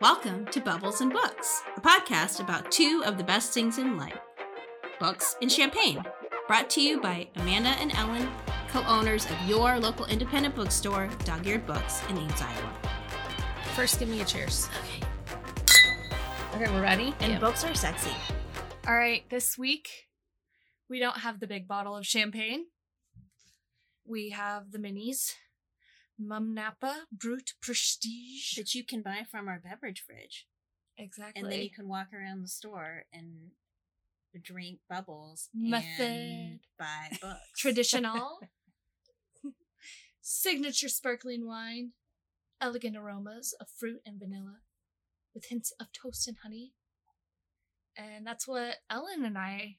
Welcome to Bubbles and Books, a podcast about two of the best things in life books and champagne. Brought to you by Amanda and Ellen, co owners of your local independent bookstore, Dog Eared Books in Ames, Iowa. First, give me a cheers. Okay. Okay, we're ready. And books are sexy. All right, this week we don't have the big bottle of champagne. We have the minis. Mumm Napa Brut Prestige. That you can buy from our beverage fridge. Exactly. And then you can walk around the store and drink bubbles Method. buy books. Traditional. Signature sparkling wine. Elegant aromas of fruit and vanilla with hints of toast and honey. And that's what Ellen and I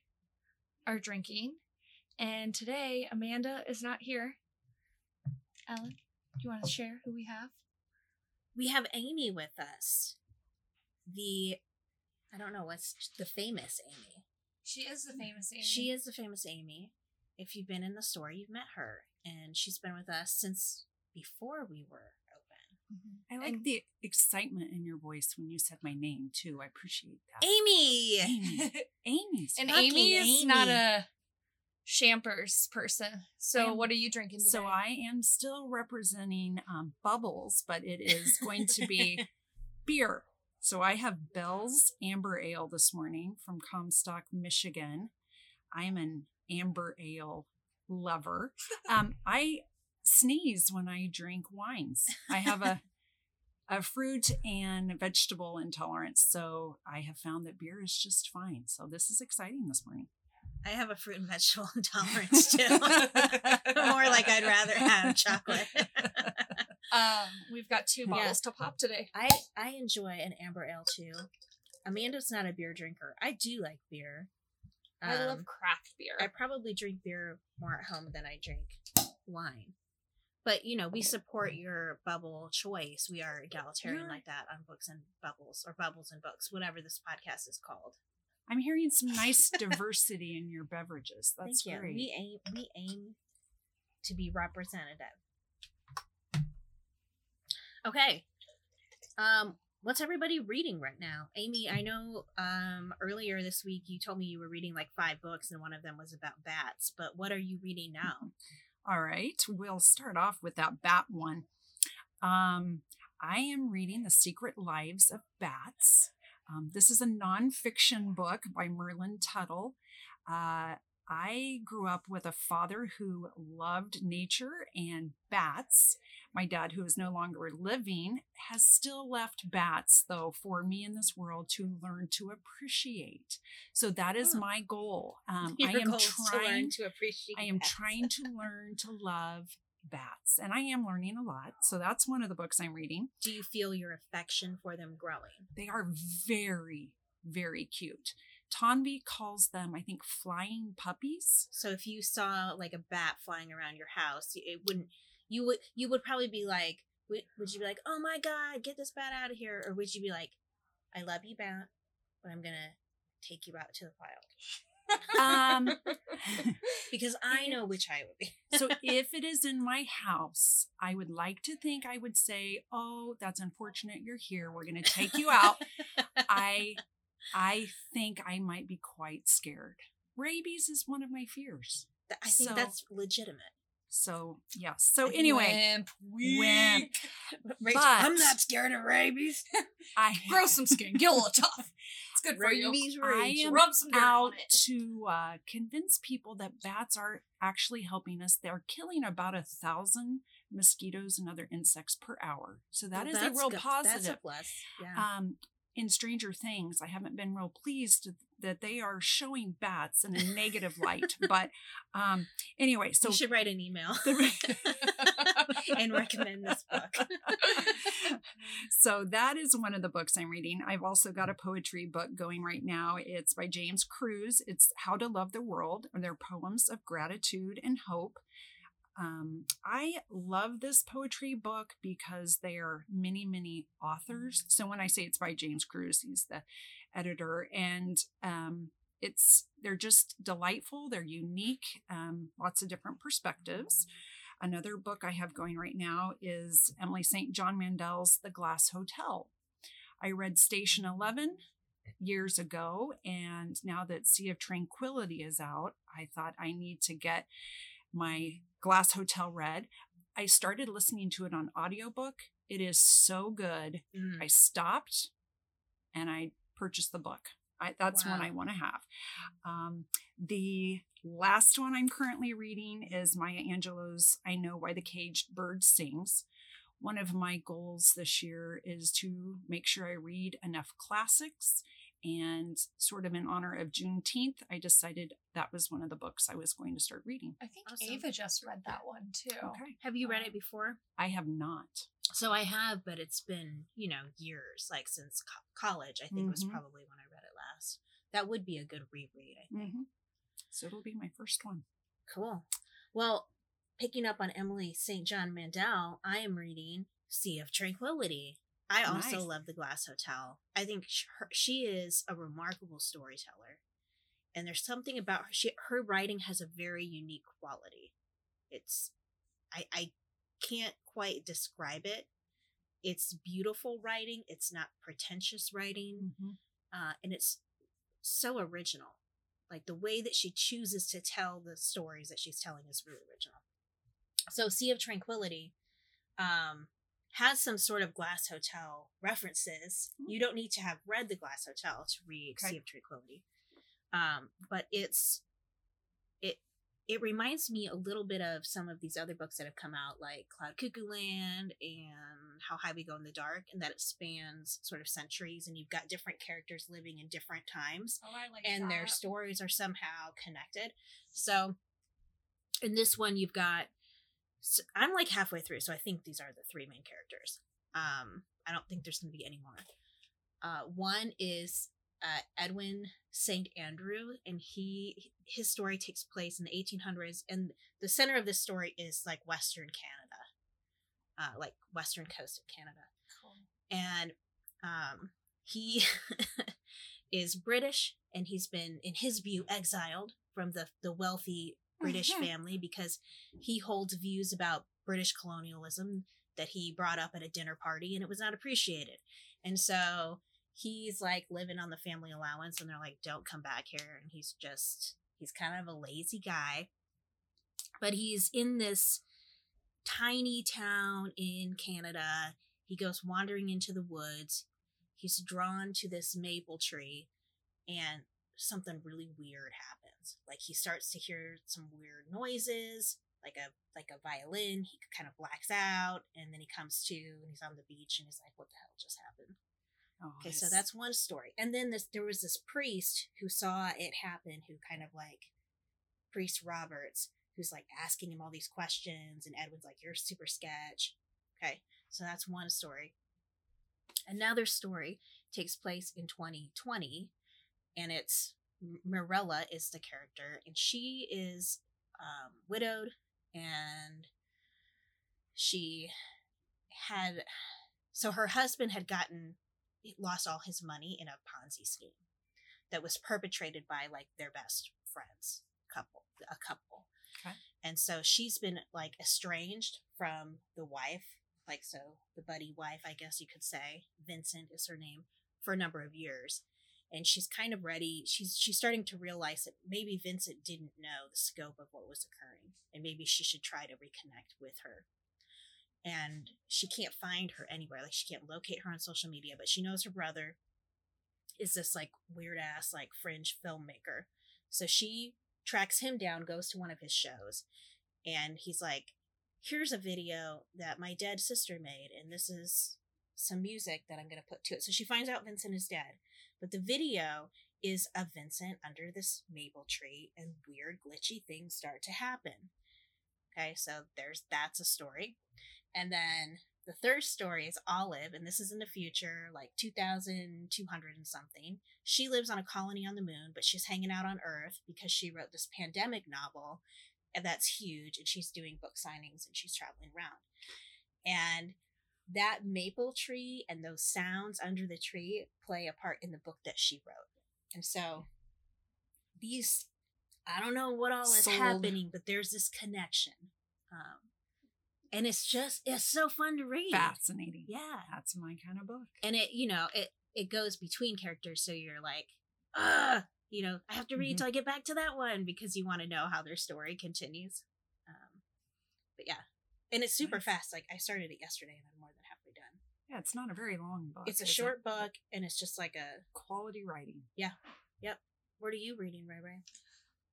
are drinking. And today, Amanda is not here. Ellen, you want to share who we have? we have Amy with us. The I don't know what's the famous Amy. She is the famous Amy. She is the famous Amy. If you've been in the store, you've met her, and she's been with us since before we were open. Mhm. I like And- the excitement in your voice when you said my name too. I appreciate that. Amy. Amy. Amy's. And Amy is not a champers person. So, am- what are you drinking today? so I am still representing um, Bubbles, but it is going to be beer. So I have Bell's Amber Ale this morning from Comstock, Michigan. I am an amber ale lover. Um, I sneeze when I drink wines. I have a a fruit and vegetable intolerance, so I have found that beer is just fine. So this is exciting this morning. I have a fruit and vegetable intolerance too. More like I'd rather have chocolate. um, we've got two Yeah. bottles to pop today. I I enjoy an amber ale too. Amanda's not a beer drinker. I do like beer. I love Um, craft beer. I probably drink beer more at home than I drink wine. But you know, we support your bubble choice. We are egalitarian You're- like that on books and bubbles or bubbles and books, whatever this podcast is called. I'm hearing some nice diversity in your beverages. That's Thank you. great. We aim we aim to be representative. Okay. Um what's everybody reading right now? Amy, I know um earlier this week you told me you were reading like five books and one of them was about bats, but what are you reading now? All right, we'll start off with that bat one. Um, I am reading The Secret Lives of Bats. Um, this is a nonfiction book by Merlin Tuttle. Uh, I grew up with a father who loved nature and bats. My dad, who is no longer living, has still left bats, though, for me in this world to learn to appreciate. So that is Oh. my goal. Um, I am is to trying to appreciate I am bats. trying to learn to love bats, and I am learning a lot. So that's one of the books I'm reading. Do you feel your affection for them growing? They are very, very cute. Tonby calls them, I think, flying puppies. So if you saw like a bat flying around your house, it wouldn't you would you would probably be like would, would you be like, "Oh my god, get this bat out of here," or would you be like, "I love you, bat, but I'm going to take you out to the wild." Um, because I know which I would be. so if it is in my house, I would like to think I would say, "Oh, that's unfortunate. You're here. We're going to take you out." I, I think I might be quite scared. Rabies is one of my fears. I think So- that's legitimate. So yeah. So anyway, Wimp, Wimp. Rachel, But- I'm not scared of rabies. I Grow some skin. Get a little tough. It's good for you. Rabies, I am Rub some out on to uh, convince people that bats are actually helping us. They're killing about a thousand mosquitoes and other insects per hour. So that Well, is a real good. positive. That's a plus. Yeah. um, in Stranger Things, I haven't been real pleased that they are showing bats in a negative light. But um, anyway, so you should write an email the- and recommend this book. so that is one of the books I'm reading. I've also got a poetry book going right now. It's by James Crews. It's How to Love the World, or their poems of gratitude and hope. Um, I love this poetry book because they are many, many authors. So when I say it's by James Crews, he's the editor, and um, it's they're just delightful. They're unique, um, lots of different perspectives. Another book I have going right now is Emily St. John Mandel's The Glass Hotel. I read Station 11 years ago, and now that Sea of Tranquility is out, I thought I need to get my Glass Hotel read. I started listening to it on audiobook. It is so good. Mm. I stopped and I purchased the book. I, that's one I want to have. Um, the last one I'm currently reading is Maya Angelou's I Know Why the Caged Bird Sings. One of my goals this year is to make sure I read enough classics. And sort of in honor of Juneteenth, I decided that was one of the books I was going to start reading. I think Awesome. Ava just read that one too. Okay. Have you read Um, it before? I have not. So I have, but it's been, you know, years, like since co- college, I think was Mhm. probably when I read it last. That would be a good reread, I think. hmm So it'll be my first one. Cool. Well, picking up on Emily St. John Mandel, I am reading Sea of Tranquility. I also Nice. love The Glass Hotel. I think sh- her, she is a remarkable storyteller. And there's something about her, she, her writing has a very unique quality. It's, I, I can't quite describe it. It's beautiful writing. It's not pretentious writing Mm-hmm. uh, and it's so original. Like the way that she chooses to tell the stories that she's telling is really original. So, Sea of Tranquility um, has some sort of Glass Hotel references. You don't need to have read the Glass Hotel to read Okay. Sea of Tranquility, um, but it's it it reminds me a little bit of some of these other books that have come out, like Cloud Cuckoo Land and How High We Go in the Dark, and that it spans sort of centuries, and you've got different characters living in different times, Oh, I like and their stories are somehow connected. So, in this one, you've got—I'm like halfway through, so I think these are the three main characters. Um, I don't think there's going to be any more. Uh, one is uh, Edwin St. Andrew, and he his story takes place in the 1800s, and the center of this story is like Western Canada, uh, like Western coast of Canada, Cool. and um, he is British, and he's been, in his view, exiled from the the wealthy British Mhm. family because he holds views about British colonialism that he brought up at a dinner party, and it was not appreciated, and so he's like living on the family allowance and they're like don't come back here and he's just he's kind of a lazy guy. But he's in this tiny town in canada. He goes wandering into the woods. He's drawn to this maple tree and something really weird happens. Like he starts to hear some weird noises like a like a violin. He kind of blacks out and then he comes to and he's on the beach and he's like what the hell just happened Oh, Okay, so that's one story. And then this there was this priest who saw it happen who kind of like priest Roberts who's like asking him all these questions and Edwin's like you're super sketch. Okay. So that's one story. Another story takes place in 2020 and it's Mirella is the character and she is um, widowed and she had so her husband had gotten lost all his money in a Ponzi scheme that was perpetrated by like their best friends couple a couple. Okay. and so she's been like estranged from the wife like so the buddy wife i guess you could say. Vincent is her name for a number of years. And she's kind of ready she's she's starting to realize that maybe vincent didn't know the scope of what was occurring and maybe she should try to reconnect with her and she can't find her anywhere. Like she can't locate her on social media, but she knows her brother is this like weird ass like fringe filmmaker. So she tracks him down, goes to one of his shows, and he's like, "Here's a video that my dead sister made, and this is some music that I'm gonna put to it." So she finds out Vincent is dead, but the video is of Vincent under this maple tree, and weird glitchy things start to happen. Okay, so there's that's a story. And then the third story is Olive, and this is in the future, like 2200 and something. She lives on a colony on the moon, but she's hanging out on Earth because she wrote this pandemic novel, and that's huge. And she's doing book signings and she's traveling around. And that maple tree and those sounds under the tree play a part in the book that she wrote. And so these, I don't know what all is Sold. happening, but there's this connection. Um, and it's just it's so fun to read. Fascinating. Yeah, That's my kind of book. and it you know it it goes between characters, so you're like, ah, you know, I have to read Mhm. till I get back to that one because you want to know how their story continues. Um, but yeah, and it's super Nice. fast. Like I started it yesterday, and I'm more than halfway done. Yeah, it's not a very long book. it's a is it? short book, and it's just like a. quality writing. Yeah. Yep. What are you reading, Ray Ray?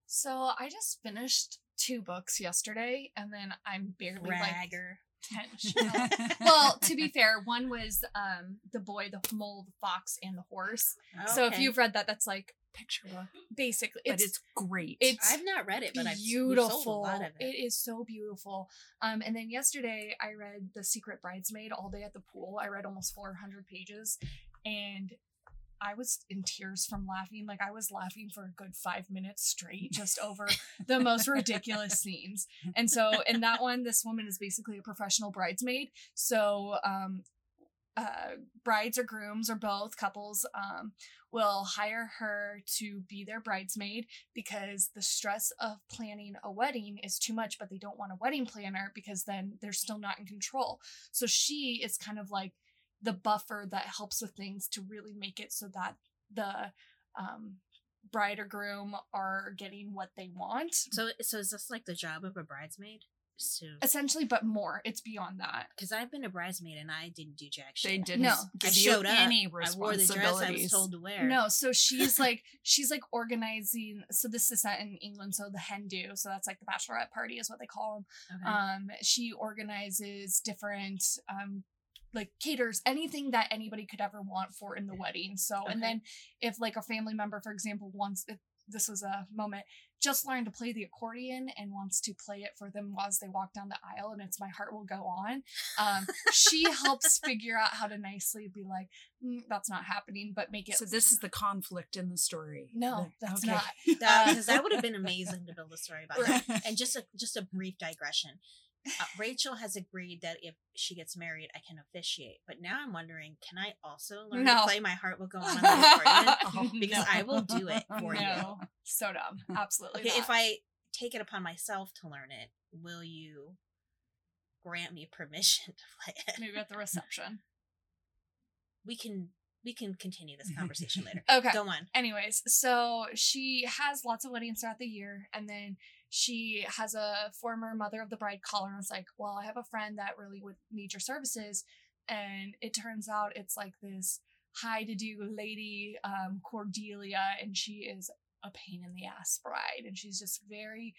So I just finished two books yesterday, and then I'm barely like Bragger. ten. well, to be fair, one was um the boy, the mole, the fox, and the horse. So if Okay. you've read that, that's like picture book, basically. but it's, great. it's I've not read it, but I've beautiful. Sold a lot of it. It is so beautiful. Um, and then yesterday I read The Secret Bridesmaid all day at the pool. I read almost 400 pages, and I was in tears from laughing. Like I was laughing for a good five minutes straight, just over the most ridiculous scenes. And so in that one, this woman is basically a professional bridesmaid. So um, uh, brides or grooms or both couples um, will hire her to be their bridesmaid because the stress of planning a wedding is too much, but they don't want a wedding planner because then they're still not in control. So she is kind of like the buffer that helps with things to really make it so that the um, bride or groom are getting what they want. So, so is this like the job of a bridesmaid? So, Essentially, but more. It's beyond that. because I've been a bridesmaid and I didn't do jack shit. they didn't No. give I showed up. any I wore the dress I was responsibilities. told to wear. No, so she's like she's like organizing. So this is set in England. So the hen do. So that's like the bachelorette party is what they call them. Okay. Um, she organizes different um like caters anything that anybody could ever want for in the wedding. So Okay. and then if like a family member, for example, wants if this was a moment just learned to play the accordion and wants to play it for them as they walk down the aisle and it's my heart will go on um she helps figure out how to nicely be like "Mm, that's not happening but make it So this is the conflict in the story. No, The- that's okay. not. That- uh, because that would have been amazing to build a story about. that. And just a just a brief digression. Uh, Rachel has agreed that if she gets married, I can officiate. But now I'm wondering, can I also learn No. to play "My Heart Will Go On" on the accordion? Oh, Because No. I will do it for you. so dumb. Absolutely. Okay, if. I take it upon myself to learn it, will you grant me permission to play it? maybe at the reception. We can we can continue this conversation later. Okay. Go on. Anyways, so she has lots of weddings throughout the year, and then she has a former mother of the bride call and was like, "Well, I have a friend that really would need your services," and it turns out it's like this high to do lady, um, Cordelia, and she is a pain in the ass bride, and she's just very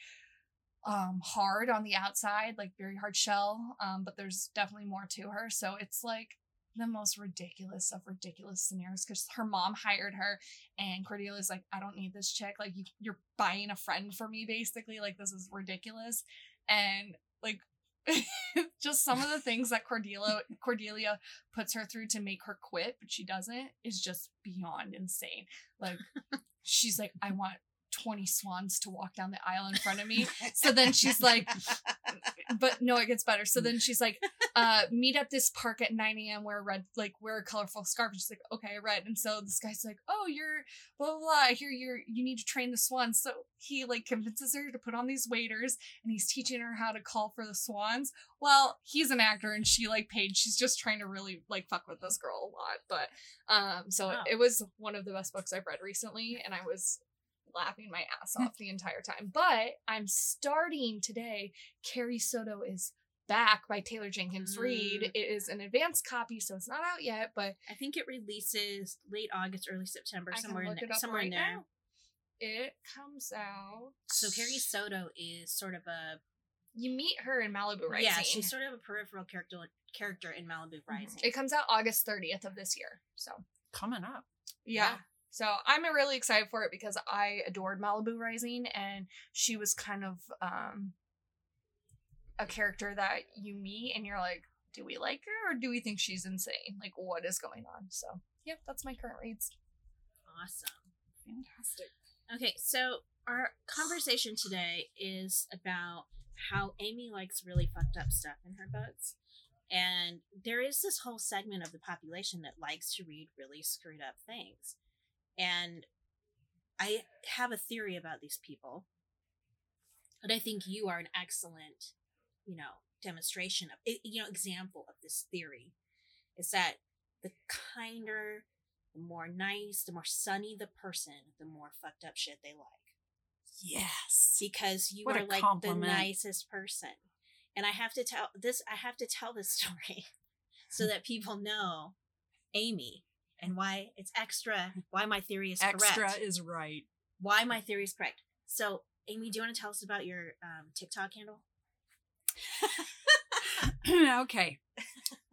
um hard on the outside like very hard shell um but there's definitely more to her. So it's like the most ridiculous of ridiculous scenarios because her mom hired her and Cordelia's like, I don't need this chick. Like you, you're buying a friend for me, basically. Like this is ridiculous, and like just some of the things that Cordelia Cordelia puts her through to make her quit, but she doesn't, is just beyond insane. Like she's like, I want 20 swans to walk down the aisle in front of me. So then she's like, but no, it gets better. So then she's like, uh, meet at this park at 9 a.m. wear a red, like wear a colorful scarf. And she's like, okay, red. And so this guy's like, oh, you're blah, blah, blah. I hear you're, you need to train the swans. So he like convinces her to put on these waders and he's teaching her how to call for the swans. Well, he's an actor and she like paid. She's just trying to really like fuck with this girl a lot. But, um, so Wow. it was one of the best books I've read recently. And I was laughing my ass off the entire time. But I'm starting today. Carrie Soto is back by Taylor Jenkins Reid. Mm. It is an advanced copy, so it's not out yet, but I think it releases late August, early September, I somewhere in look there. it up Somewhere in right there. now. it comes out. So Carrie Soto is sort of a You meet her in Malibu Rising. yeah, she's sort of a peripheral character character in Malibu Rising. It comes out August 30th of this year. So Coming up. yeah. Yeah. So I'm really excited for it because I adored Malibu Rising and she was kind of um a character that you meet and you're like, do we like her or do we think she's insane? Like what is going on? So yeah, that's my current reads. Awesome. Fantastic. Okay, so our conversation today is about how Amy likes really fucked up stuff in her books. And there is this whole segment of the population that likes to read really screwed up things. And I have a theory about these people. And I think you are an excellent, you know, demonstration of you know example of this theory is that the kinder the more nice the more sunny the person the more fucked up shit they like Yes. because you What are like compliment. the nicest person and i have to tell this i have to tell this story so that people know amy and why it's extra why my theory is Extra correct is right. why my theory is correct so amy do you want to tell us about your um, tiktok handle okay.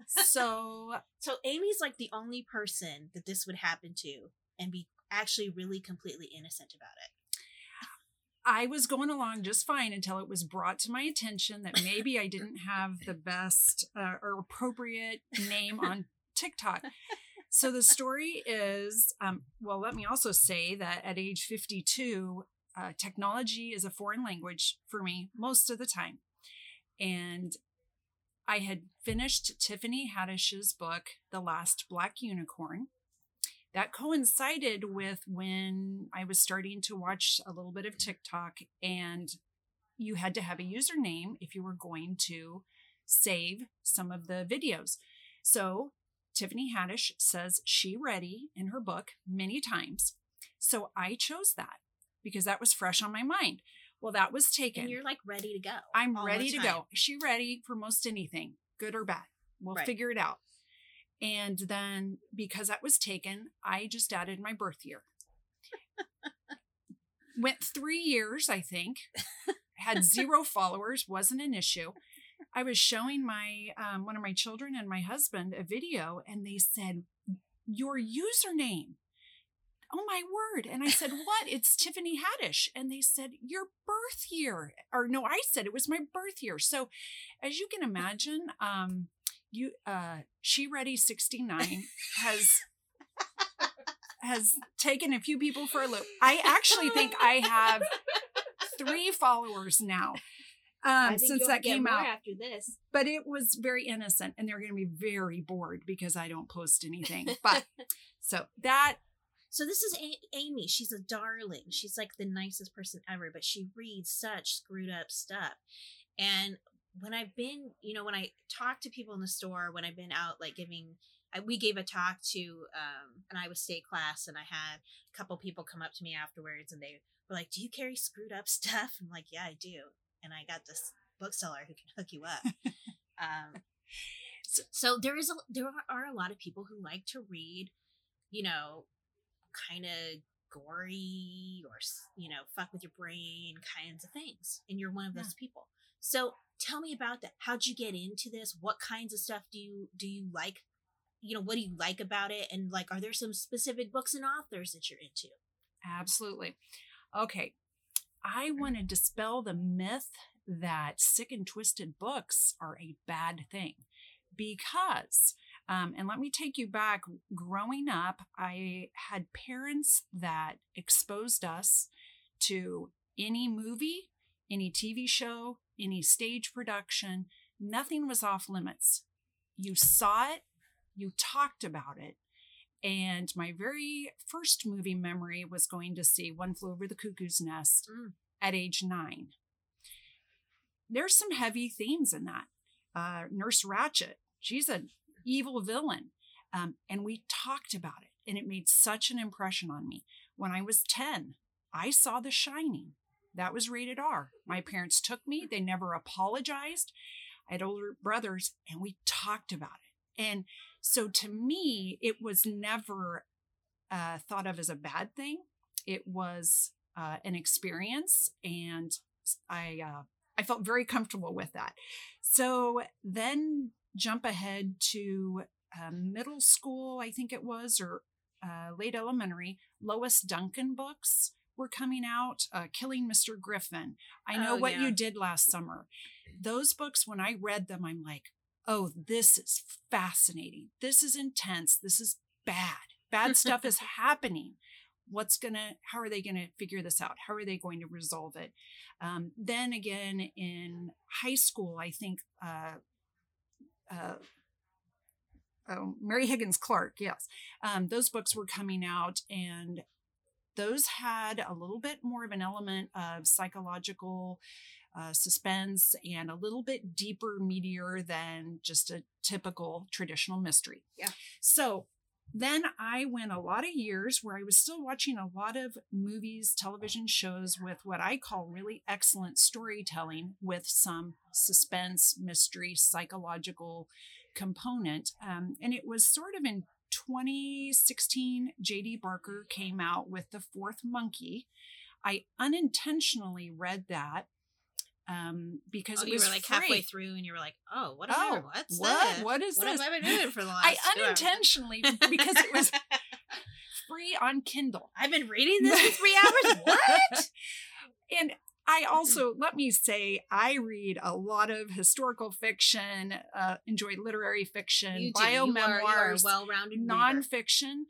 So So Amy's like the only person that this would happen to and be actually really completely innocent about it. I was going along just fine until it was brought to my attention that maybe I didn't have the best uh, or appropriate name on TikTok. So the story is um, well, let me also say that at age 52, uh, technology is a foreign language for me most of the time. And I had finished Tiffany Haddish's book, The Last Black Unicorn. That coincided with when I was starting to watch a little bit of TikTok, and you had to have a username if you were going to save some of the videos. So Tiffany Haddish says she ready in her book many times. So I chose that because that was fresh on my mind. Well, that was taken. And you're like ready to go. I'm ready to go. She ready for most anything, good or bad? We'll Right. figure it out. And then because that was taken, I just added my birth year. Went three years, I think. Had zero followers, wasn't an issue. I was showing my um, one of my children and my husband a video, and they said, "Your username." Oh my word! And I said, "What?" It's Tiffany Haddish, and they said, "Your birth year." Or no, I said it was my birth year. So, as you can imagine, um, you uh, she ready sixty nine has has taken a few people for a loop. I actually think I have three followers now. Um, since that came out after this. but it was very innocent and they're going to be very bored because I don't post anything. But so that So this is a- Amy. She's a darling. She's like the nicest person ever, but she reads such screwed up stuff. And when I've been, you know, when I talk to people in the store, when I've been out like giving I, we gave a talk to um, an Iowa State class, and I had a couple people come up to me afterwards, and they were like, "Do you carry screwed up stuff?" I'm like, "Yeah, I do," and I got this bookseller who can hook you up. um, so, so there is a there are a lot of people who like to read, you know, kind of gory or you know fuck with your brain kinds of things, and you're one of those people. So tell me about that. How'd you get into this? What kinds of stuff do you do you like? You know, what do you like about it? And like, are there some specific books and authors that you're into? absolutely okay. I want to dispel the myth that sick and twisted books are a bad thing because um, and let me take you back growing up i had parents that exposed us to any movie any tv show any stage production nothing was off limits. You saw it you talked about it and my very first movie memory was going to see one flew over the cuckoo's nest Mm. at age nine. There's some heavy themes in that. Uh, nurse Ratched she's an evil villain um, and we talked about it and it made such an impression on me. When i was 10 i saw the shining. That was rated r. My parents took me. They never apologized. I had older brothers and we talked about it. And so to me it was never uh, thought of as a bad thing. It was uh, an experience and i uh, i felt very comfortable with that. So then jump ahead to um, middle school i think it was or uh, late elementary lois duncan books were coming out uh, killing mr griffin. I know Oh, what yeah. you did last summer. Those books when i read them i'm like oh this is fascinating. This is intense. This is bad. Bad stuff is happening. What's gonna how are they gonna figure this out? How are they going to resolve it? Um, then again in high school i think uh, uh, oh, mary higgins clark yes um, those books were coming out and those had a little bit more of an element of psychological uh, suspense and a little bit deeper, meteor than just a typical traditional mystery. Yeah. So then I went a lot of years where I was still watching a lot of movies, television shows with what I call really excellent storytelling with some suspense, mystery, psychological component. Um, and it was sort of in 2016, JD Barker came out with The Fourth Monkey. I unintentionally read that um, because Oh, it you was were like free. halfway through, and you were like, "Oh, what? Am Oh, I, what's what? this? What is what this? have I been doing for the last?" I two hours?" unintentionally because it was free on Kindle. I've been reading this for three hours. What? And I also, let me say, I read a lot of historical fiction, uh, enjoy literary fiction, bio You are, you are a memoirs, well-rounded reader. nonfiction.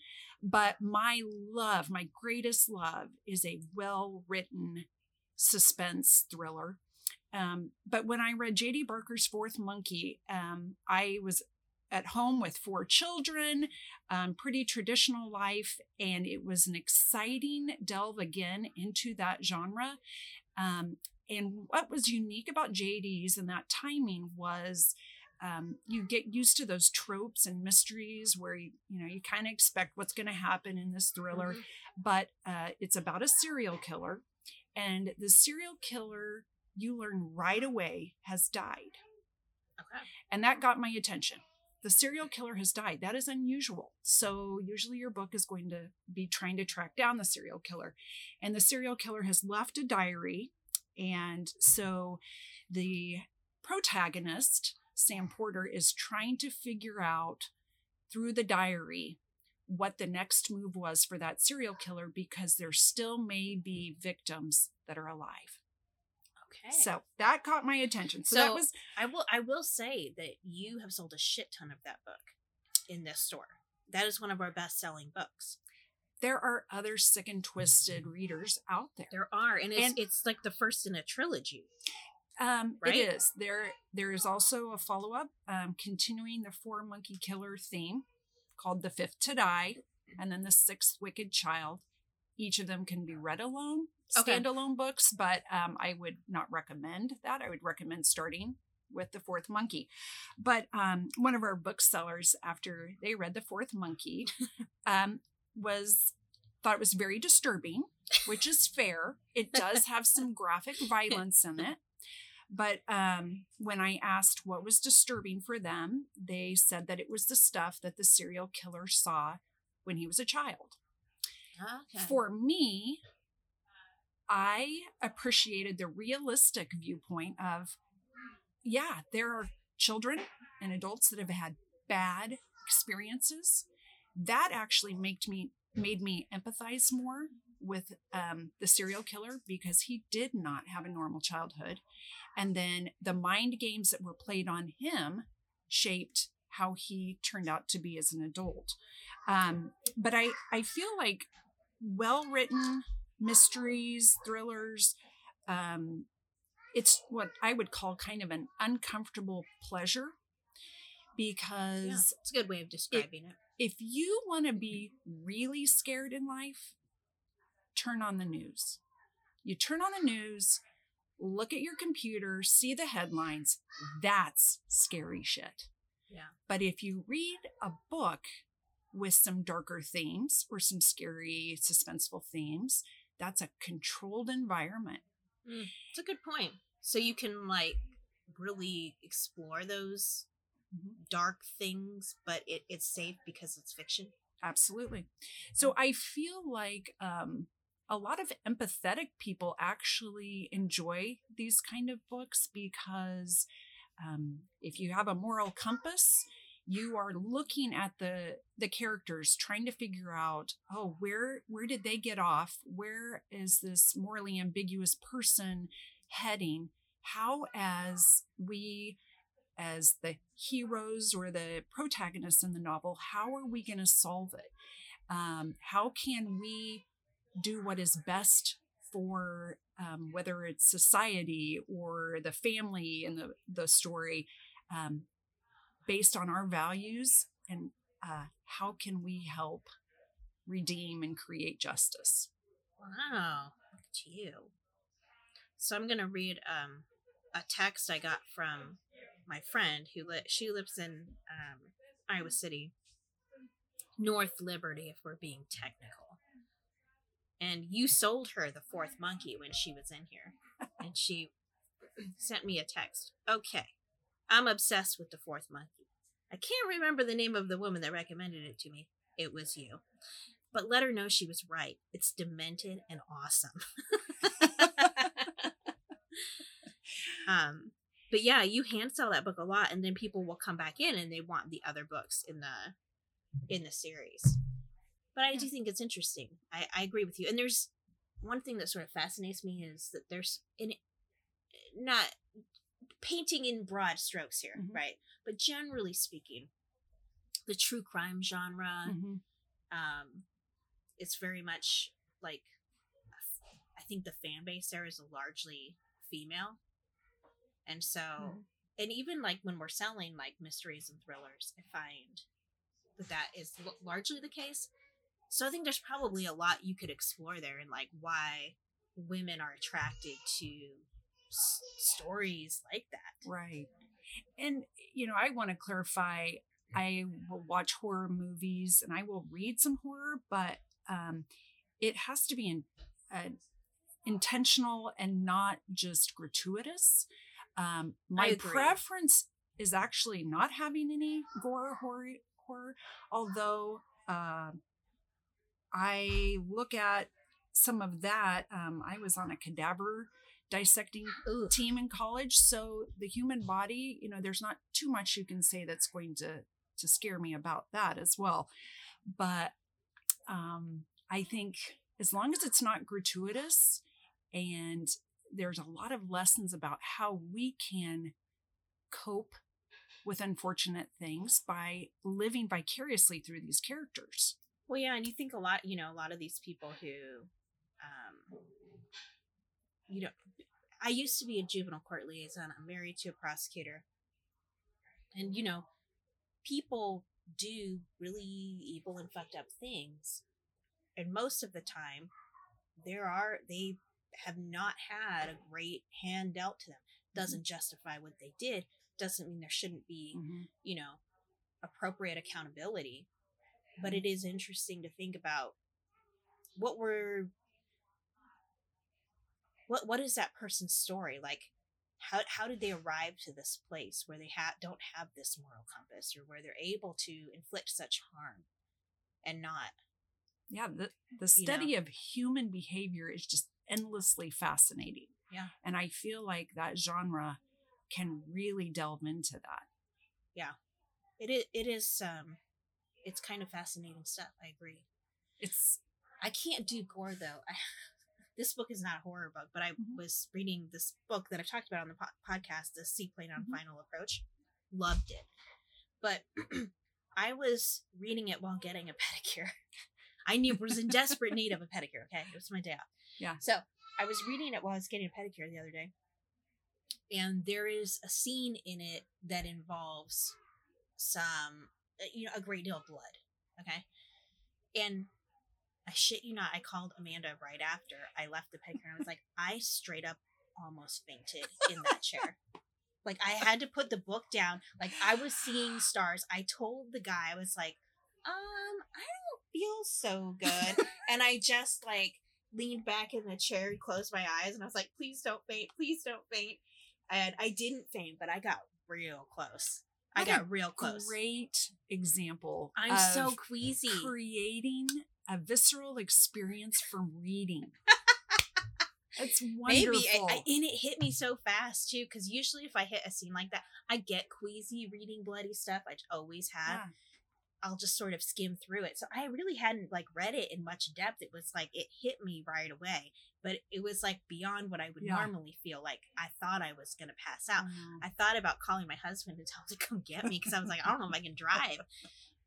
But my love, my greatest love, is a well written suspense thriller. Um, but when I read J.D. Barker's Fourth Monkey, um, I was at home with four children, um, pretty traditional life, and it was an exciting delve again into that genre. Um, and what was unique about JD's and that timing was um, you get used to those tropes and mysteries where you you know you kind of expect what's going to happen in this thriller, Mhm. but uh, it's about a serial killer, and the serial killer you learn right away has died, Okay. and that got my attention. The serial killer has died. That is unusual. So, usually, your book is going to be trying to track down the serial killer. And the serial killer has left a diary. And so, the protagonist, Sam Porter, is trying to figure out through the diary what the next move was for that serial killer because there still may be victims that are alive. Okay. So, that caught my attention. So, So- that was I will. I will say that you have sold a shit ton of that book in this store. That is one of our best-selling books. there are other sick and twisted readers out there. There are, and it's And- it's like the first in a trilogy. Um, Right? It is. There there is also a follow up, um, continuing the four monkey killer theme, called the fifth to die, and then the sixth wicked child. Each of them can be read alone, Okay. standalone books, but um, I would not recommend that. I would recommend starting with the fourth monkey. But um, one of our booksellers, after they read the fourth monkey, um, was thought it was very disturbing, which is fair. It does have some graphic violence in it. But um, when I asked what was disturbing for them, they said that it was the stuff that the serial killer saw when he was a child. Okay. For me, I appreciated the realistic viewpoint of, yeah, there are children and adults that have had bad experiences. That actually made me made me empathize more with um, the serial killer because he did not have a normal childhood, and then the mind games that were played on him shaped how he turned out to be as an adult. Um, but I I feel like well written mysteries, thrillers. Um, it's what I would call kind of an uncomfortable pleasure Yeah, because it's a good way of describing it. if you want to be really scared in life, turn on the news. You turn on the news, look at your computer, see the headlines. That's scary shit. Yeah. But if you read a book with some darker themes or some scary, suspenseful themes, that's a controlled environment. It's a good point. So you can like really explore those Mm-hmm. dark things, but it, it's safe because it's fiction. Absolutely. So I feel like um, a lot of empathetic people actually enjoy these kind of books because um, if you have a moral compass, you are looking at the the characters trying to figure out oh where where did they get off? Where is this morally ambiguous person heading? How as we as the heroes or the protagonists in the novel, how are we going to solve it? Um, how can we do what is best for um, whether it's society or the family in the, the story? Um, based on our values? And uh, how can we help redeem and create justice? Wow, look at you. So I'm gonna read um, a text I got from my friend who li- she lives in um, Iowa City, North Liberty, if we're being technical. And you sold her the fourth monkey when she was in here, and she sent me a text. Okay, I'm obsessed with the fourth monkey. I can't remember the name of the woman that recommended it to me. It was you. But let her know she was right. It's demented and awesome. um, but yeah, you hand sell that book a lot, and then people will come back in and they want the other books in the in the series. But I do think it's interesting. I, I agree with you. And there's one thing that sort of fascinates me is that there's in not painting in broad strokes here, Mhm. right? But generally speaking, the true crime genre, Mhm. um, it's very much like I think the fan base there is largely female, and so Mhm. and even like when we're selling like mysteries and thrillers, I find that that is l- largely the case. So I think there's probably a lot you could explore there, and like why women are attracted to s- stories like that. Right. And, you know, I want to clarify I will watch horror movies and I will read some horror, but um, it has to be in, uh, intentional and not just gratuitous. Um, my preference is actually not having any gore horror, horror although uh, I look at some of that. Um, I was on a cadaver dissecting Ooh, team in college so the human body you know there's not too much you can say that's going to to scare me about that as well. But um i think as long as it's not gratuitous and there's a lot of lessons about how we can cope with unfortunate things by living vicariously through these characters. Well, yeah, and you think a lot, you know, a lot of these people who, um, you know, I used to be a juvenile court liaison. I'm married to a prosecutor, and you know, people do really evil and fucked up things, and most of the time, there are they have not had a great hand dealt to them. Mm-hmm. Doesn't justify what they did. Doesn't mean there shouldn't be mm-hmm. you know, appropriate accountability. But it is interesting to think about what were what what is that person's story? Like how how did they arrive to this place where they ha- don't have this moral compass or where they're able to inflict such harm and not yeah the the You study of human behavior is just endlessly fascinating. Yeah. and i feel like that genre can really delve into that. Yeah, it is it is um it's kind of fascinating stuff i agree. It's I can't do gore though. I, this book is not a horror book, but I Mhm. was reading this book that I've talked about on the po- podcast, the Seaplane on Mhm. Final Approach. Loved it, but I was reading it while getting a pedicure. I knew was in desperate need of a pedicure. Okay, it was my day off. Yeah. So I was reading it while I was getting a pedicure the other day, and there is a scene in it that involves some, uh, you know, a great deal of blood. Okay, and I shit you not, I called Amanda right after I left the pedicure and I was like, I straight up almost fainted in that chair. Like I had to put the book down. Like I was seeing stars. I told the guy, I was like, um, I don't feel so good. and I just like leaned back in the chair and closed my eyes and I was like, please don't faint, please don't faint. And I didn't faint, but I got real close. I got real close. great example I'm of so queasy. creating a visceral experience from reading it's wonderful Maybe I, I, and it hit me so fast too, because usually if I hit a scene like that, I get queasy reading bloody stuff. I always have. Yeah. I'll just sort of skim through it. So I really hadn't like read it in much depth. It was like it hit me right away, but it was like beyond what I would Yeah. normally feel. Like I thought I was gonna pass out. Um, I thought about calling my husband to tell him to come get me because I was like, I don't know if I can drive.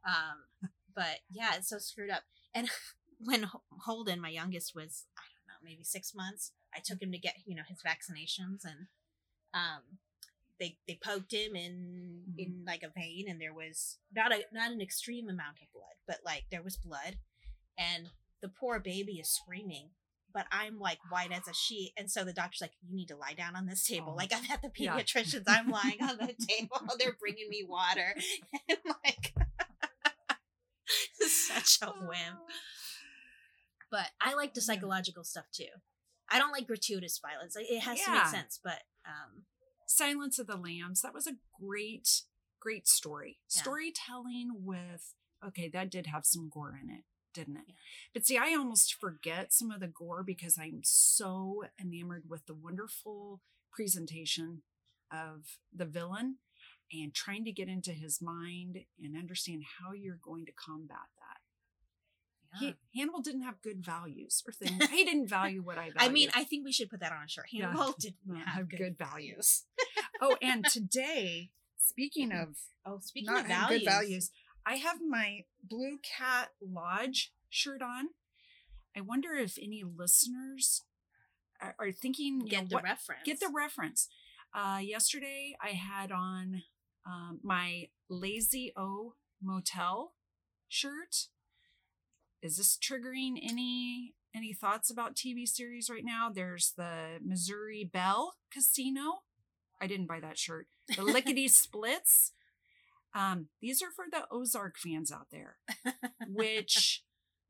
Um, but yeah, it's so screwed up. And when Holden, my youngest, was I don't know, maybe six months, I took him to get you know his vaccinations, and um, they they poked him in Mhm. in like a vein, and there was not a not an extreme amount of blood, but like there was blood, and the poor baby is screaming, but I'm like white as a sheet. And so the doctor's like, you need to lie down on this table. Oh. Like I'm at the Yeah. pediatrician's, I'm lying on the table. They're bringing me water. And like, such a whim. But I like the psychological stuff too. I don't like gratuitous violence. It has to make sense, but um, Silence of the Lambs. That was a great, great story. Yeah. Storytelling with, okay, that did have some gore in it, didn't it? Yeah. But see, I almost forget some of the gore because I'm so enamored with the wonderful presentation of the villain and trying to get into his mind and understand how you're going to combat that. Yeah. He, Hannibal didn't have good values or things. he didn't value what I value. I mean, I think we should put that on a shirt. Yeah. Did Not not have good good values. oh, and today, speaking of Oh, speaking of values, good values, I have my Blue Cat Lodge shirt on. I wonder if any listeners are, are thinking, get know, the what- reference. get the reference. Uh, yesterday, I had on um, my Lazy O Motel shirt. Is this triggering any any thoughts about TV series right now? There's the Missouri Belle Casino. I didn't buy that shirt. The Lickety Splits. Um, these are for the Ozark fans out there, which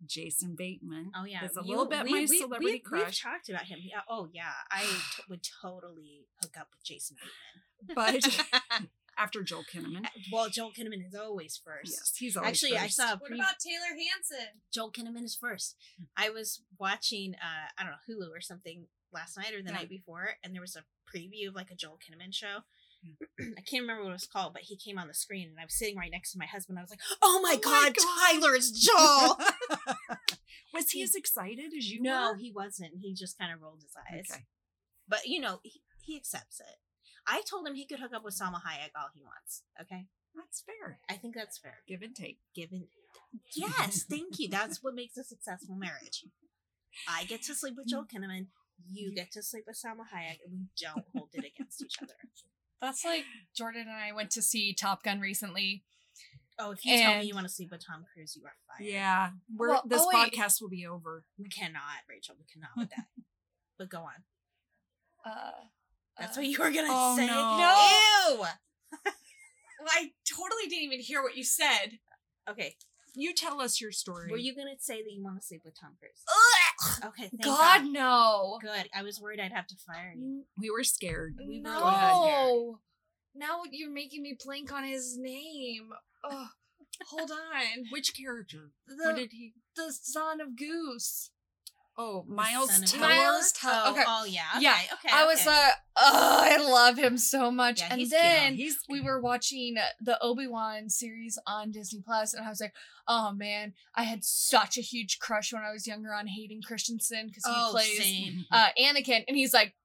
Jason Bateman Oh yeah, is a You- little bit we- my we- celebrity we- We've talked about him. Yeah. Oh yeah, I t- would totally hook up with Jason Bateman. But. after Joel Kinnaman, well, Joel Kinnaman is always first. yes, he's always Actually, I saw a What about Taylor Hanson? Joel Kinnaman is first. I was watching, uh, I don't know, Hulu or something last night or the Yeah. night before, and there was a preview of like a Joel Kinnaman show. Hmm. I can't remember what it was called, but he came on the screen, and I was sitting right next to my husband. I was like, "Oh my, Oh my god, God. Tyler's Joel!" Was he as excited as you no, were? he wasn't. He just kind of rolled his eyes. Okay. But you know, he, he accepts it. I told him he could hook up with Salma Hayek all he wants. Okay, That's fair. I think that's fair. Give and take. Given, yes, thank you. That's what makes a successful marriage. I get to sleep with Joel Kinnaman. You get to sleep with Salma Hayek, and we don't hold it against each other. That's like Jordan and I went to see Top Gun recently. Oh, if you tell me you want to sleep with Tom Cruise, you are fired. Yeah, we're Well, this oh, podcast will be over. we cannot, Rachel. We cannot with that. but go on. Uh, That's uh, what you were gonna Oh, say. no. Ew. I totally didn't even hear what you said. Okay. You tell us your story. Were you gonna say that you want to sleep with Tom Cruise? Okay. Thank God, no. Good. I was worried I'd have to fire you. We were scared. We no. Go. Now you're making me blank on his name. Oh, hold on. Which character? The, what did he? the son of Goose. Oh, Miles Teller. Miles Teller. Oh, okay. oh yeah. Okay, Yeah, Okay. I was okay. like, oh, I love him so much. Yeah, and then He's we were watching the Obi Wan series on Disney Plus, and I was like, oh man, I had such a huge crush when I was younger on Hayden Christensen because he oh, plays uh, Anakin, and he's like,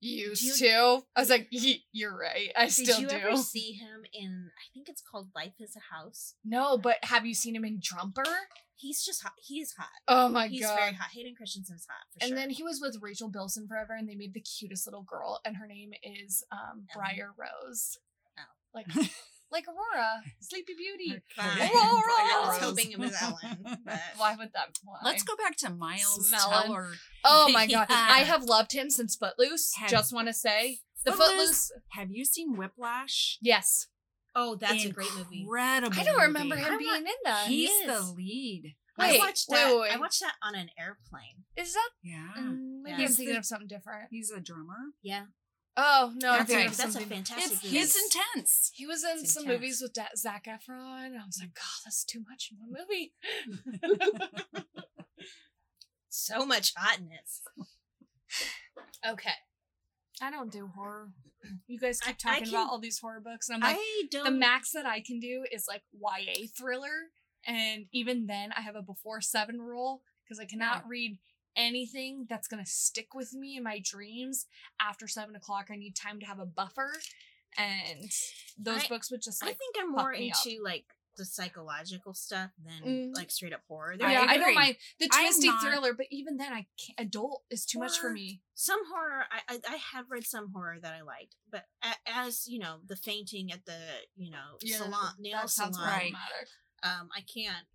used you- to. I was like, you're right. I Did still you do. ever see him in? I think it's called Life Is a House. no, but have you seen him in Jumper? He's just hot. He is hot. Oh my He's god. He's very hot. Hayden Christensen's hot for and sure. then he was with Rachel Bilson forever, and they made the cutest little girl, and her name is um, Briar Rose. Oh. Like, like Aurora, Sleepy Beauty. Fine. Aurora! I was hoping it was Ellen, but Why would that? Why? Let's go back to Miles Smelling. Teller. Oh my god, Yeah. I have loved him since Footloose. Have- Just want to say the Footloose? Footloose. Have you seen Whiplash? Yes, oh, that's a great movie. Incredible. I don't remember movie. him I being in that. he He's the is. lead. I Wait, watched wait, that. wait. I watched that on an airplane. Is that? Yeah. Mm, maybe Yeah. I'm thinking The- of something different. He's a drummer. Yeah, Oh no, I'm that's, thinking a, that's a fantastic It's, it's intense. He was in It's some intense. movies with da- Zac Efron. I was like, God, that's too much in one movie. so much hotness. Okay, I don't do horror. You guys keep I- I talking can- about all these horror books, and I'm like, I don't. the max that I can do is like YA thriller, and even then, I have a before seven rule because I cannot read anything that's gonna stick with me in my dreams after seven o'clock. I need time to have a buffer, and those I- books would just I think I'm more me up. into like the psychological stuff than Mm. like straight up horror. I There yeah, I, don't mind the twisty thriller, but even then, I can't. Adult is too much for me. some horror. I, I I have read some horror that I liked, but as you know, the fainting at the you know salon nail salon. Right. Um, I can't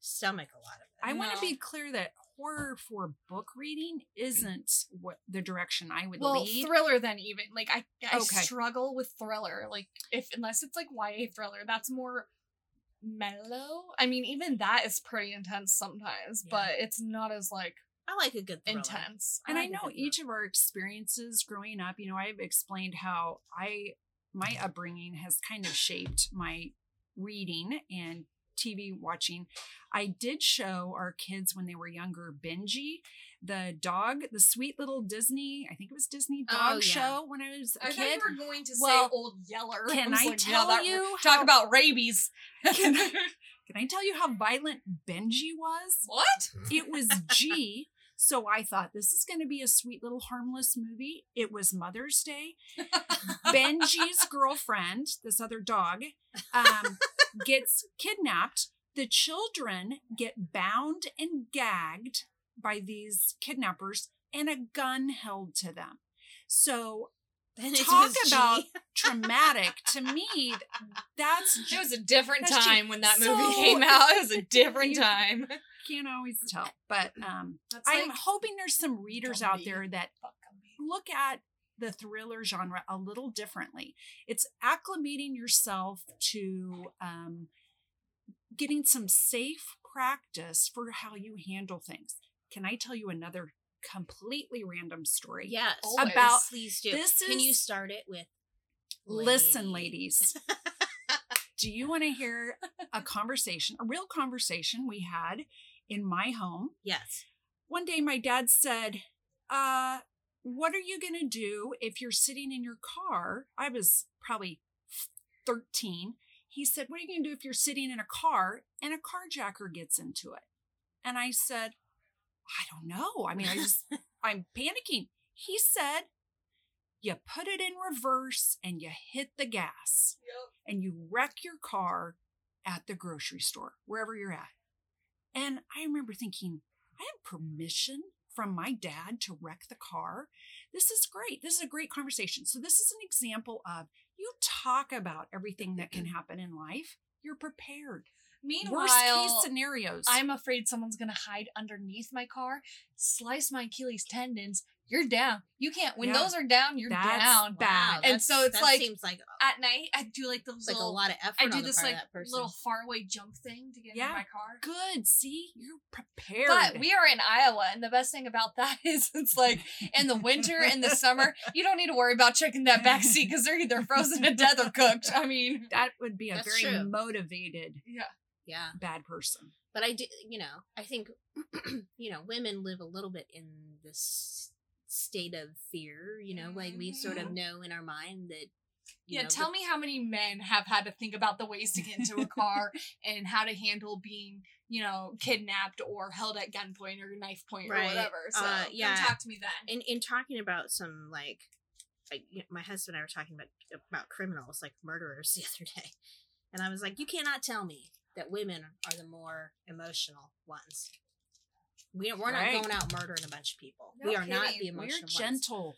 stomach a lot of it. I want to be clear that horror for book reading isn't what the direction I would well, lead. thriller then even like I I Okay. struggle with thriller. Like if unless it's like YA thriller, that's more mellow. I mean, even that is pretty intense sometimes, Yeah. but it's not as like I like a good thriller. intense. and I like a know each of our experiences growing up, you know, I've explained how I my upbringing has kind of shaped my reading and TV watching. I did show our kids when they were younger Benji, the dog, the sweet little Disney, I think it was Disney Oh, dog yeah. show when I was a I kid. were going to Well, say old Yeller. Can was I like, yeah, tell that- you talk how- about rabies? Can I, can I tell you how violent Benji was? what? It was G. So I thought this is going to be a sweet little harmless movie. It was Mother's Day. Benji's girlfriend, this other dog, um, gets kidnapped. The children get bound and gagged by these kidnappers and a gun held to them. So talk about traumatic to me. That's It was a different just time when that movie so- came out. It was a different You- time. can't always tell. But um, I'm hoping there's some readers out there that look at the thriller genre a little differently. It's acclimating yourself to um, getting some safe practice for how you handle things. Can I tell you another completely random story? Yes. Always. About Please do. this Can you start it with Listen, ladies. Do you want to hear a conversation, a real conversation we had in my home? Yes. One day my dad said, uh, what are you going to do if you're sitting in your car? I was probably 13. He said, What are you going to do if you're sitting in a car and a carjacker gets into it? And I said, I don't know. I mean, I just, I'm panicking. He said, You put it in reverse and you hit the gas and you wreck your car at the grocery store, wherever you're at. And I remember thinking, I have permission from my dad to wreck the car. This is great. This is a great conversation. So, this is an example of you talk about everything that can happen in life, you're prepared. Meanwhile, Worst case scenarios. I'm afraid someone's gonna hide underneath my car, slice my Achilles tendons. You're down. You can't. When Yeah. those are down, you're That's down. bad. Wow, And so it's that like- seems like At night, I do like those it's like a lot of effort. I on do the this part like that person. little faraway jump thing to get Yeah. in my car. good. See, you're prepared. But we are in Iowa, and the best thing about that is it's like in the winter and the summer, you don't need to worry about checking that back seat because they're either frozen to death or cooked. I mean, that would be a very true. motivated yeah. Yeah, bad person. but I do. You know, I think you know women live a little bit in this state of fear. You know, like we sort of Mhm. know in our mind that. you Yeah, know, tell the- me how many men have had to think about the ways to get into a car and how to handle being, you know, kidnapped or held at gunpoint or knife point Right. or whatever. So Uh, come yeah. talk to me then. in in talking about some like you know, my husband and I were talking about about criminals like murderers the other day, and I was like, you cannot tell me that women are the more emotional ones. We we're not Right. going out murdering a bunch of people. No we are not the kidding. We're emotional ones. gentle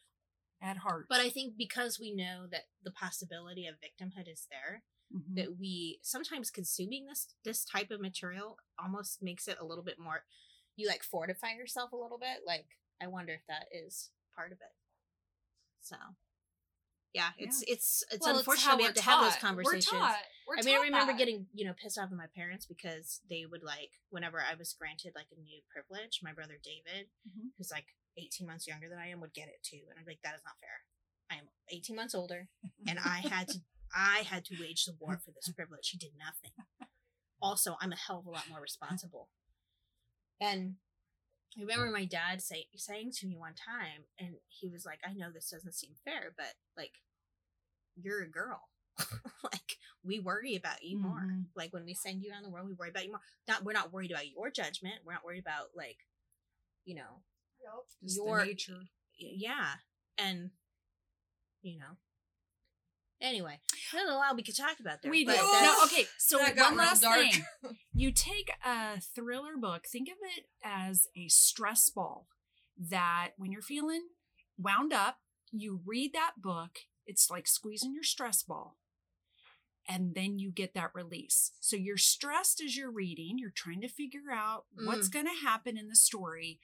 at heart. But I think because we know that the possibility of victimhood is there, Mhm. that we sometimes consuming this this type of material almost makes it a little bit more. You like fortify yourself a little bit. Like I wonder if that is part of it. So, yeah, it's it's it's Well, unfortunate how we we're have to have those conversations. We're taught. We're I mean, I remember that. getting you know pissed off at my parents because they would like whenever I was granted like a new privilege, my brother David, Mhm. who's like eighteen months younger than I am, would get it too, and I'm like, that is not fair. I am eighteen months older, and I had to I had to wage the war for this privilege. He did nothing. Also, I'm a hell of a lot more responsible. And I remember my dad say, saying to me one time, and he was like, I know this doesn't seem fair, but like, you're a girl. like, we worry about you more. Mhm. Like, when we send you around the world, we worry about you more. Not, we're not worried about your judgment. We're not worried about, like, you know, Just your nature. yeah. And, you know, anyway, there's a lot we could talk about there. We do. but No, okay. So one last dark. thing. You take a thriller book, think of it as a stress ball that when you're feeling wound up, you read that book. It's like squeezing your stress ball. and then you get that release. So you're stressed as you're reading, you're trying to figure out what's going to happen in the story.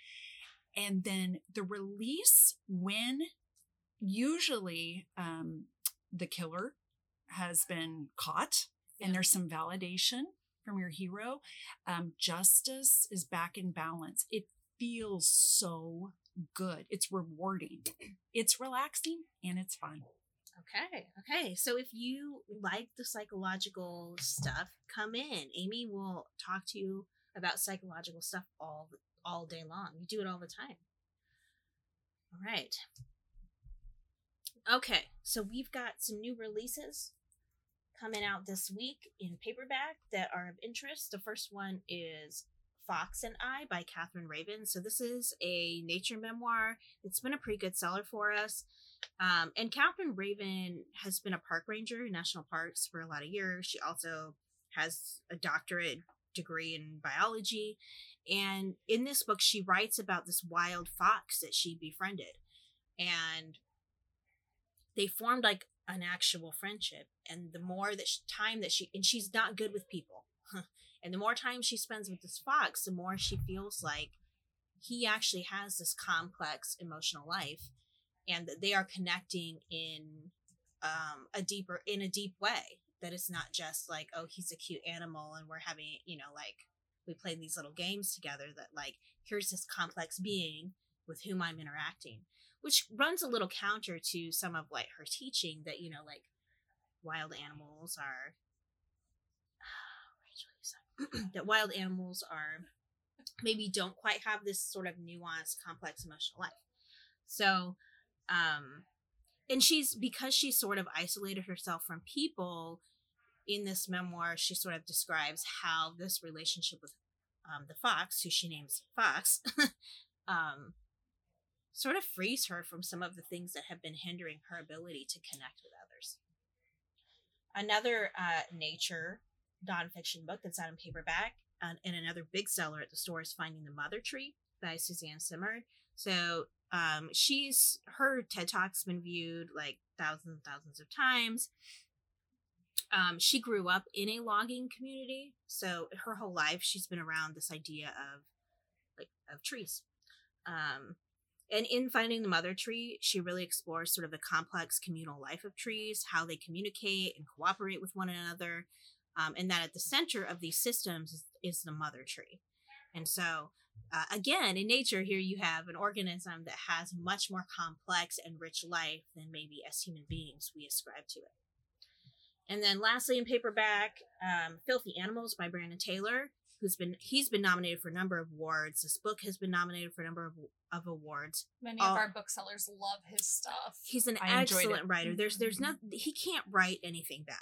And then the release when usually um, the killer has been caught and there's some validation from your hero. Um, justice is back in balance. It feels so good. It's rewarding. It's relaxing and it's fun. Okay. Okay. So if you like the psychological stuff, come in. Amy will talk to you about psychological stuff all all day long. You do it all the time. All right. Okay. So we've got some new releases coming out this week in paperback that are of interest. The first one is Fox and I by Catherine Raven. So this is a nature memoir. It's been a pretty good seller for us. Um, and Catherine Raven has been a park ranger in national parks for a lot of years. She also has a doctorate degree in biology. And in this book, she writes about this wild fox that she befriended. And they formed like an actual friendship. And the more that she, time that she, and she's not good with people. and the more time she spends with this fox, the more she feels like he actually has this complex emotional life and that they are connecting in um, a deeper in a deep way that it's not just like oh he's a cute animal and we're having you know like we play these little games together that like here's this complex being with whom i'm interacting which runs a little counter to some of like her teaching that you know like wild animals are that wild animals are maybe don't quite have this sort of nuanced complex emotional life. So um and she's because she sort of isolated herself from people in this memoir she sort of describes how this relationship with um, the fox who she names fox um, sort of frees her from some of the things that have been hindering her ability to connect with others another uh, nature nonfiction book that's out in paperback uh, and another big seller at the store is finding the mother tree by suzanne simard so um, she's her TED Talk's been viewed like thousands and thousands of times. Um, she grew up in a logging community, so her whole life she's been around this idea of like of trees. Um, and in finding the mother tree, she really explores sort of the complex communal life of trees, how they communicate and cooperate with one another, um, and that at the center of these systems is, is the mother tree. And so uh, again, in nature, here you have an organism that has much more complex and rich life than maybe as human beings we ascribe to it. And then lastly, in paperback, um, Filthy Animals by Brandon Taylor, who's been he's been nominated for a number of awards. This book has been nominated for a number of, of awards. Many of our booksellers love his stuff. He's an I excellent writer. There's there's Mhm. not he can't write anything bad.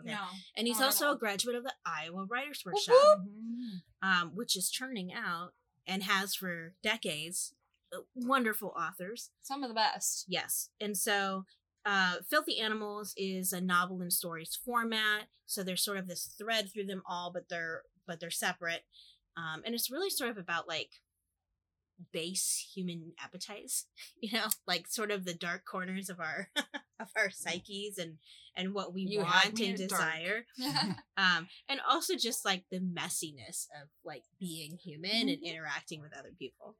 Okay. No, And he's also a graduate of the Iowa Writers Whoop, Workshop, whoop. um, which is churning out and has for decades uh, wonderful authors. some of the best. Yes. And so uh, Filthy Animals is a novel and stories format. So there's sort of this thread through them all, but they're but they're separate. Um, and it's really sort of about like base human appetites, you know, like sort of the dark corners of our of our psyches and and what we You want and desire. Um and also just like the messiness of like being human and interacting with other people.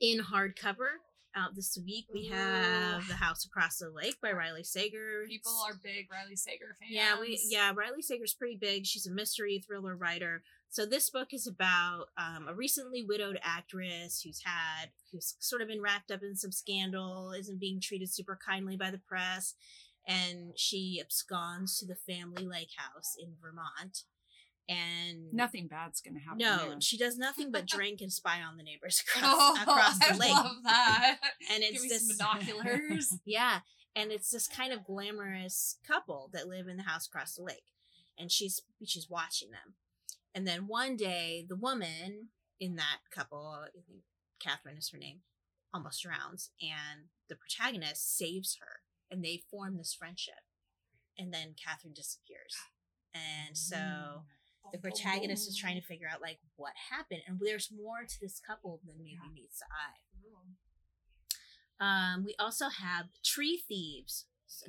In hardcover out this week we have the house across the lake by riley sager. People are big Riley Sager fans. yeah we yeah riley sager's pretty big. She's a mystery thriller writer so this book is about um, a recently widowed actress who's had who's sort of been wrapped up in some scandal isn't being treated super kindly by the press and she absconds to the family lake house in vermont and Nothing bad's going to happen. no there. she does nothing but drink and spy on the neighbors across, Oh, across the I lake love that. and Give it's me this binoculars. yeah and it's this kind of glamorous couple that live in the house across the lake and she's she's watching them and then one day the woman in that couple i think catherine is her name almost drowns and the protagonist saves her and they form this friendship. And then catherine disappears. And so the protagonist is trying to figure out like what happened. And there's more to this couple than maybe meets the eye. Um, we also have Tree Thieves.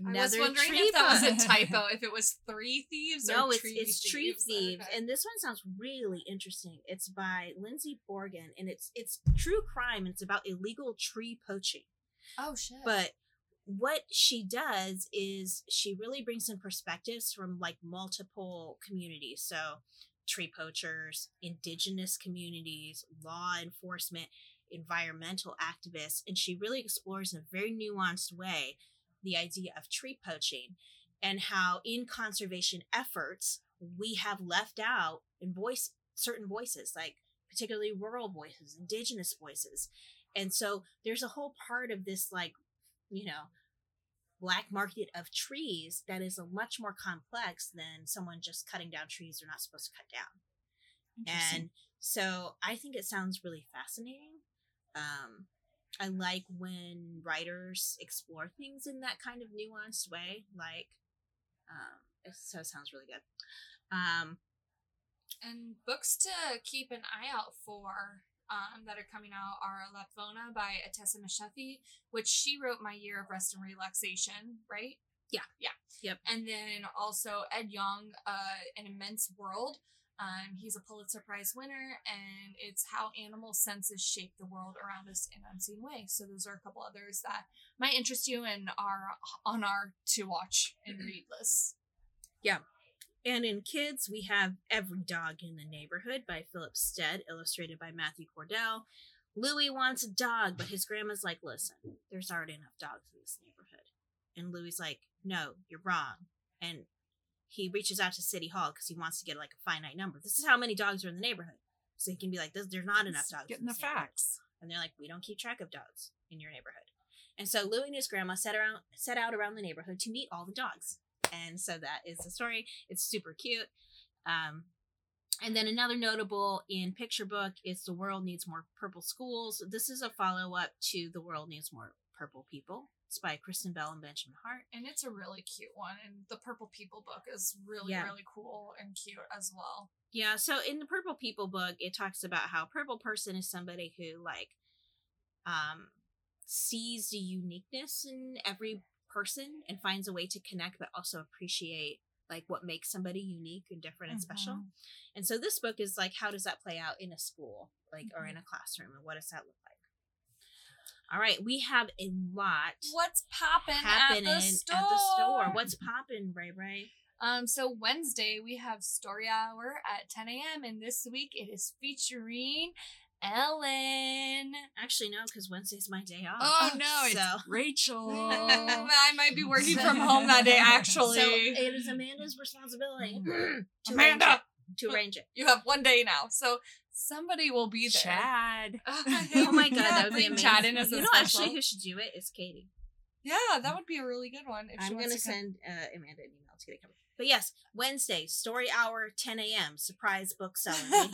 I was wondering if that was a typo, if it was three thieves no, or it's tree it's tree thieves. thieves, Okay. and this one sounds really interesting. It's by Lyndsie Bourgon, and it's it's true crime. and It's about illegal tree poaching. oh shit. But what she does is she really brings in perspectives from like multiple communities. So tree poachers, indigenous communities, law enforcement, environmental activists, and she really explores in a very nuanced way the idea of tree poaching and how in conservation efforts we have left out and voice certain voices like particularly rural voices indigenous voices and so there's a whole part of this like you know black market of trees that is a much more complex than someone just cutting down trees they're not supposed to cut down and so I think it sounds really fascinating. Um, I like when writers explore things in that kind of nuanced way. Like, um, it, so sounds really good. Um, And books to keep an eye out for um, that are coming out are Lapvona by Ottessa Moshfegh, which she wrote My Year of Rest and Relaxation, right? Yeah. Yeah. Yep. And then also Ed Yong, uh, An Immense World. Um, he's a Pulitzer Prize winner, and it's how animal senses shape the world around us in unseen ways. So those are a couple others that might interest you and are on our to watch and read list. Yeah. And in kids, we have Every Dog in the Neighborhood by Philip Stead, illustrated by Matthew Cordell. Louis wants a dog, but his grandma's like, listen, there's already enough dogs in this neighborhood. And Louis like, no, you're wrong. And he reaches out to City Hall because he wants to get like a finite number. This is how many dogs are in the neighborhood. So he can be like, there's not enough dogs. Getting the facts. And they're like, we don't keep track of dogs in your neighborhood. And so Louie and his grandma set around set out around the neighborhood to meet all the dogs. And so that is the story. It's super cute. Um, and then another notable in picture book is The World Needs More Purple Schools. This is a follow up to The World Needs More Purple People. It's by Kristen Bell and Benjamin Hart. And it's a really cute one. And the Purple People book is really, Yeah. really cool and cute as well. Yeah, so in the Purple People book, it talks about how purple person is somebody who like um sees the uniqueness in every person and finds a way to connect but also appreciate like what makes somebody unique and different and special. Mhm. And so this book is like how does that play out in a school, like or Mhm. in a classroom and what does that look like? All right, we have a lot What's popping at happening the store? What's popping, Ray Ray? Um, so Wednesday we have Story Hour at 10 a.m. and this week it is featuring Ellen. Actually, no, because Wednesday's my day off. Oh no, it's Rachel. I might be working from home that day actually. So it is Amanda's responsibility to Amanda! Arrange it. To arrange it. you have one day now, so somebody will be there. Chad. Oh my god, that would be amazing. Chad in as a you know, special. actually, who should do it is Katie. Yeah, that would be a really good one. If I'm wants gonna to send uh, Amanda an email to get it covered. But yes, Wednesday, story hour, 10 a.m. Surprise book selling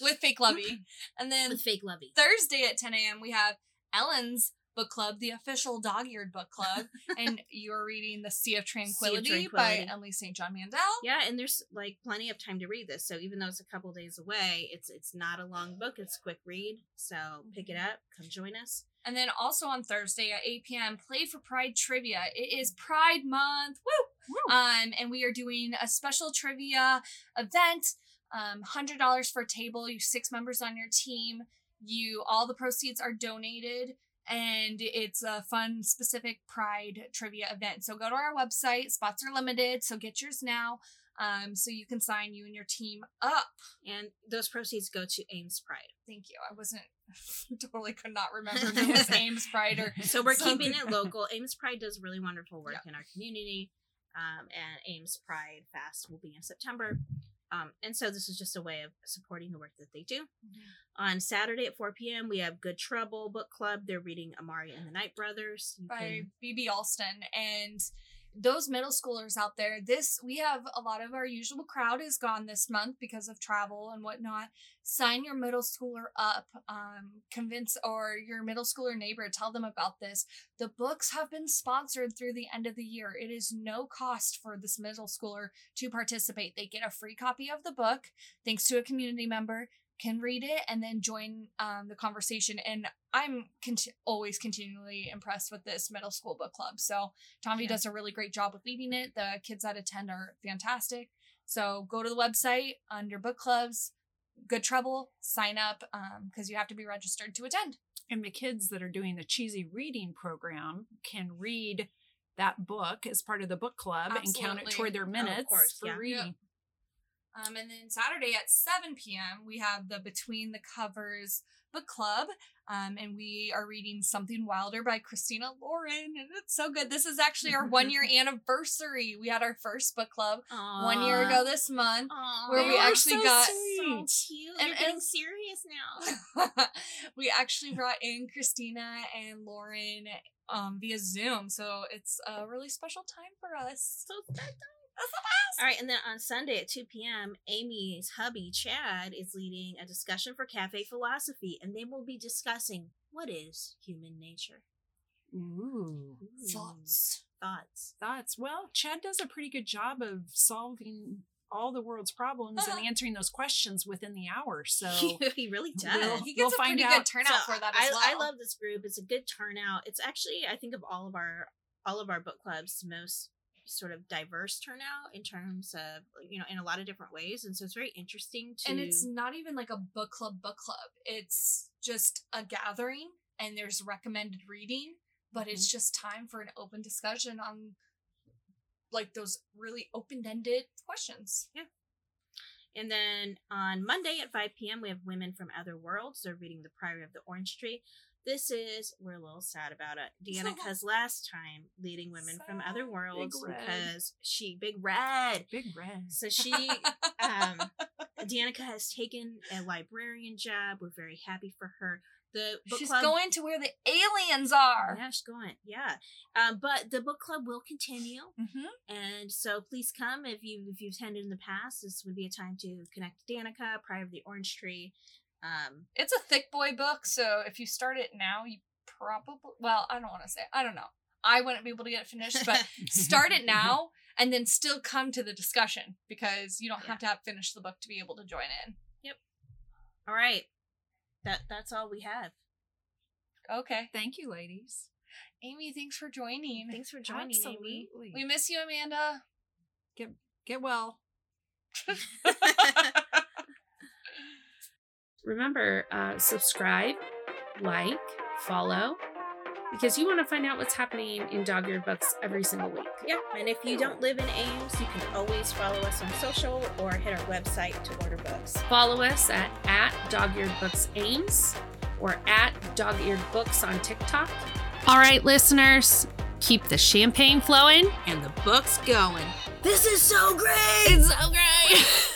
with fake Lovey, and then with fake Lovey. Thursday at 10 a.m. we have Ellen's book club, the official dog eared book club, and you're reading The Sea of Tranquility, Tranquility. by Emily St. John Mandel. Yeah, and there's like plenty of time to read this. So even though it's a couple days away, it's it's not a long book. It's a quick read. So pick it up. Come join us. And then also on Thursday at 8 p.m., Play for Pride trivia. It is Pride Month. Woo! Woo. Um, and we are doing a special trivia event. Um, hundred dollars for a table. You six members on your team. You all the proceeds are donated, and it's a fun, specific Pride trivia event. So go to our website. Spots are limited, so get yours now. Um, so you can sign you and your team up. And those proceeds go to Ames Pride. Thank you. I wasn't totally could not remember if it was Ames Pride or So we're something. keeping it local. Ames Pride does really wonderful work in our community. Um, and Ames Pride Fest will be in September. Um, and so this is just a way of supporting the work that they do. On Saturday at 4 p.m., we have Good Trouble Book Club. They're reading Amari and the Night Brothers. You by can- BB Alston and those middle schoolers out there this we have a lot of our usual crowd is gone this month because of travel and whatnot. Sign your middle schooler up um, convince or your middle schooler neighbor tell them about this. The books have been sponsored through the end of the year. It is no cost for this middle schooler to participate. They get a free copy of the book thanks to a community member can read it and then join um, the conversation. And I'm cont- always continually impressed with this middle school book club. So Tommy Yeah. does a really great job with leading it. The kids that attend are fantastic. So go to the website under book clubs, Good Trouble, sign up because you have to be registered to attend. And the kids that are doing the cheesy reading program can read that book as part of the book club and count it toward their Oh, of minutes course, for yeah. reading. Um, and then Saturday at 7 p.m., we have the Between the Covers book club. Um, and we are reading Something Wilder by Christina Lauren. And it's so good. This is actually our one year anniversary. We had our first book club one year ago this month. Aw. where They we actually so got- sweet. so cute. And- You're getting and- serious now. we actually brought in Christina and Lauren um, via Zoom. So it's a really special time for us. So that That's the best. All right, and then on Sunday at 2 p.m., Amy's hubby, Chad, is leading a discussion for Cafe Philosophy, and they will be discussing what is human nature. Ooh. Ooh, Thoughts. Thoughts. Thoughts. Well, Chad does a pretty good job of solving all the world's problems and answering those questions within the hour. So he really does. We'll- He gets We'll a find pretty out. good turnout So for that I, as well. I love this group. It's a good turnout. It's actually, I think, of all of our all of our book clubs, most sort of diverse turnout in terms of you know in a lot of different ways, and so it's very interesting to. and it's not even like a book club book club it's just a gathering and there's recommended reading but it's mm-hmm. just time for an open discussion on like those really open-ended questions yeah And then on Monday at 5 p.m., we have Women from Other Worlds. They're reading The Priory of the Orange Tree. This is, we're a little sad about it. Danica's last time leading Women from Other Worlds because she, big red. big red. So she, um, Danica has taken a librarian job. We're very happy for her. The book she's club, going to where the aliens are Yeah, she's going. Yeah, um, but the book club will continue. mm-hmm. And so please come if you if you've attended in the past. This would be a time to connect Danica, Pride of the Orange Tree. Um, it's a thick boy book so if you start it now you probably well i don't want to say i don't know i wouldn't be able to get it finished but start it now and then still come to the discussion because you don't Yeah. have to have finished the book to be able to join in Yep. all right, that that's all we have. okay Thank you, ladies. amy thanks for joining Thanks for joining, Amy. Absolutely. we miss you amanda Get Get well. Remember, uh, subscribe, like, follow, because you want to find out what's happening in Dog Eared Books every single week. Yeah, and if you don't live in Ames, you can always follow us on social or hit our website to order books. Follow us at, at Dog Eared Books Ames or at Dog Eared Books on TikTok. All right, listeners, keep the champagne flowing. And the book's going. This is so great. It's so great.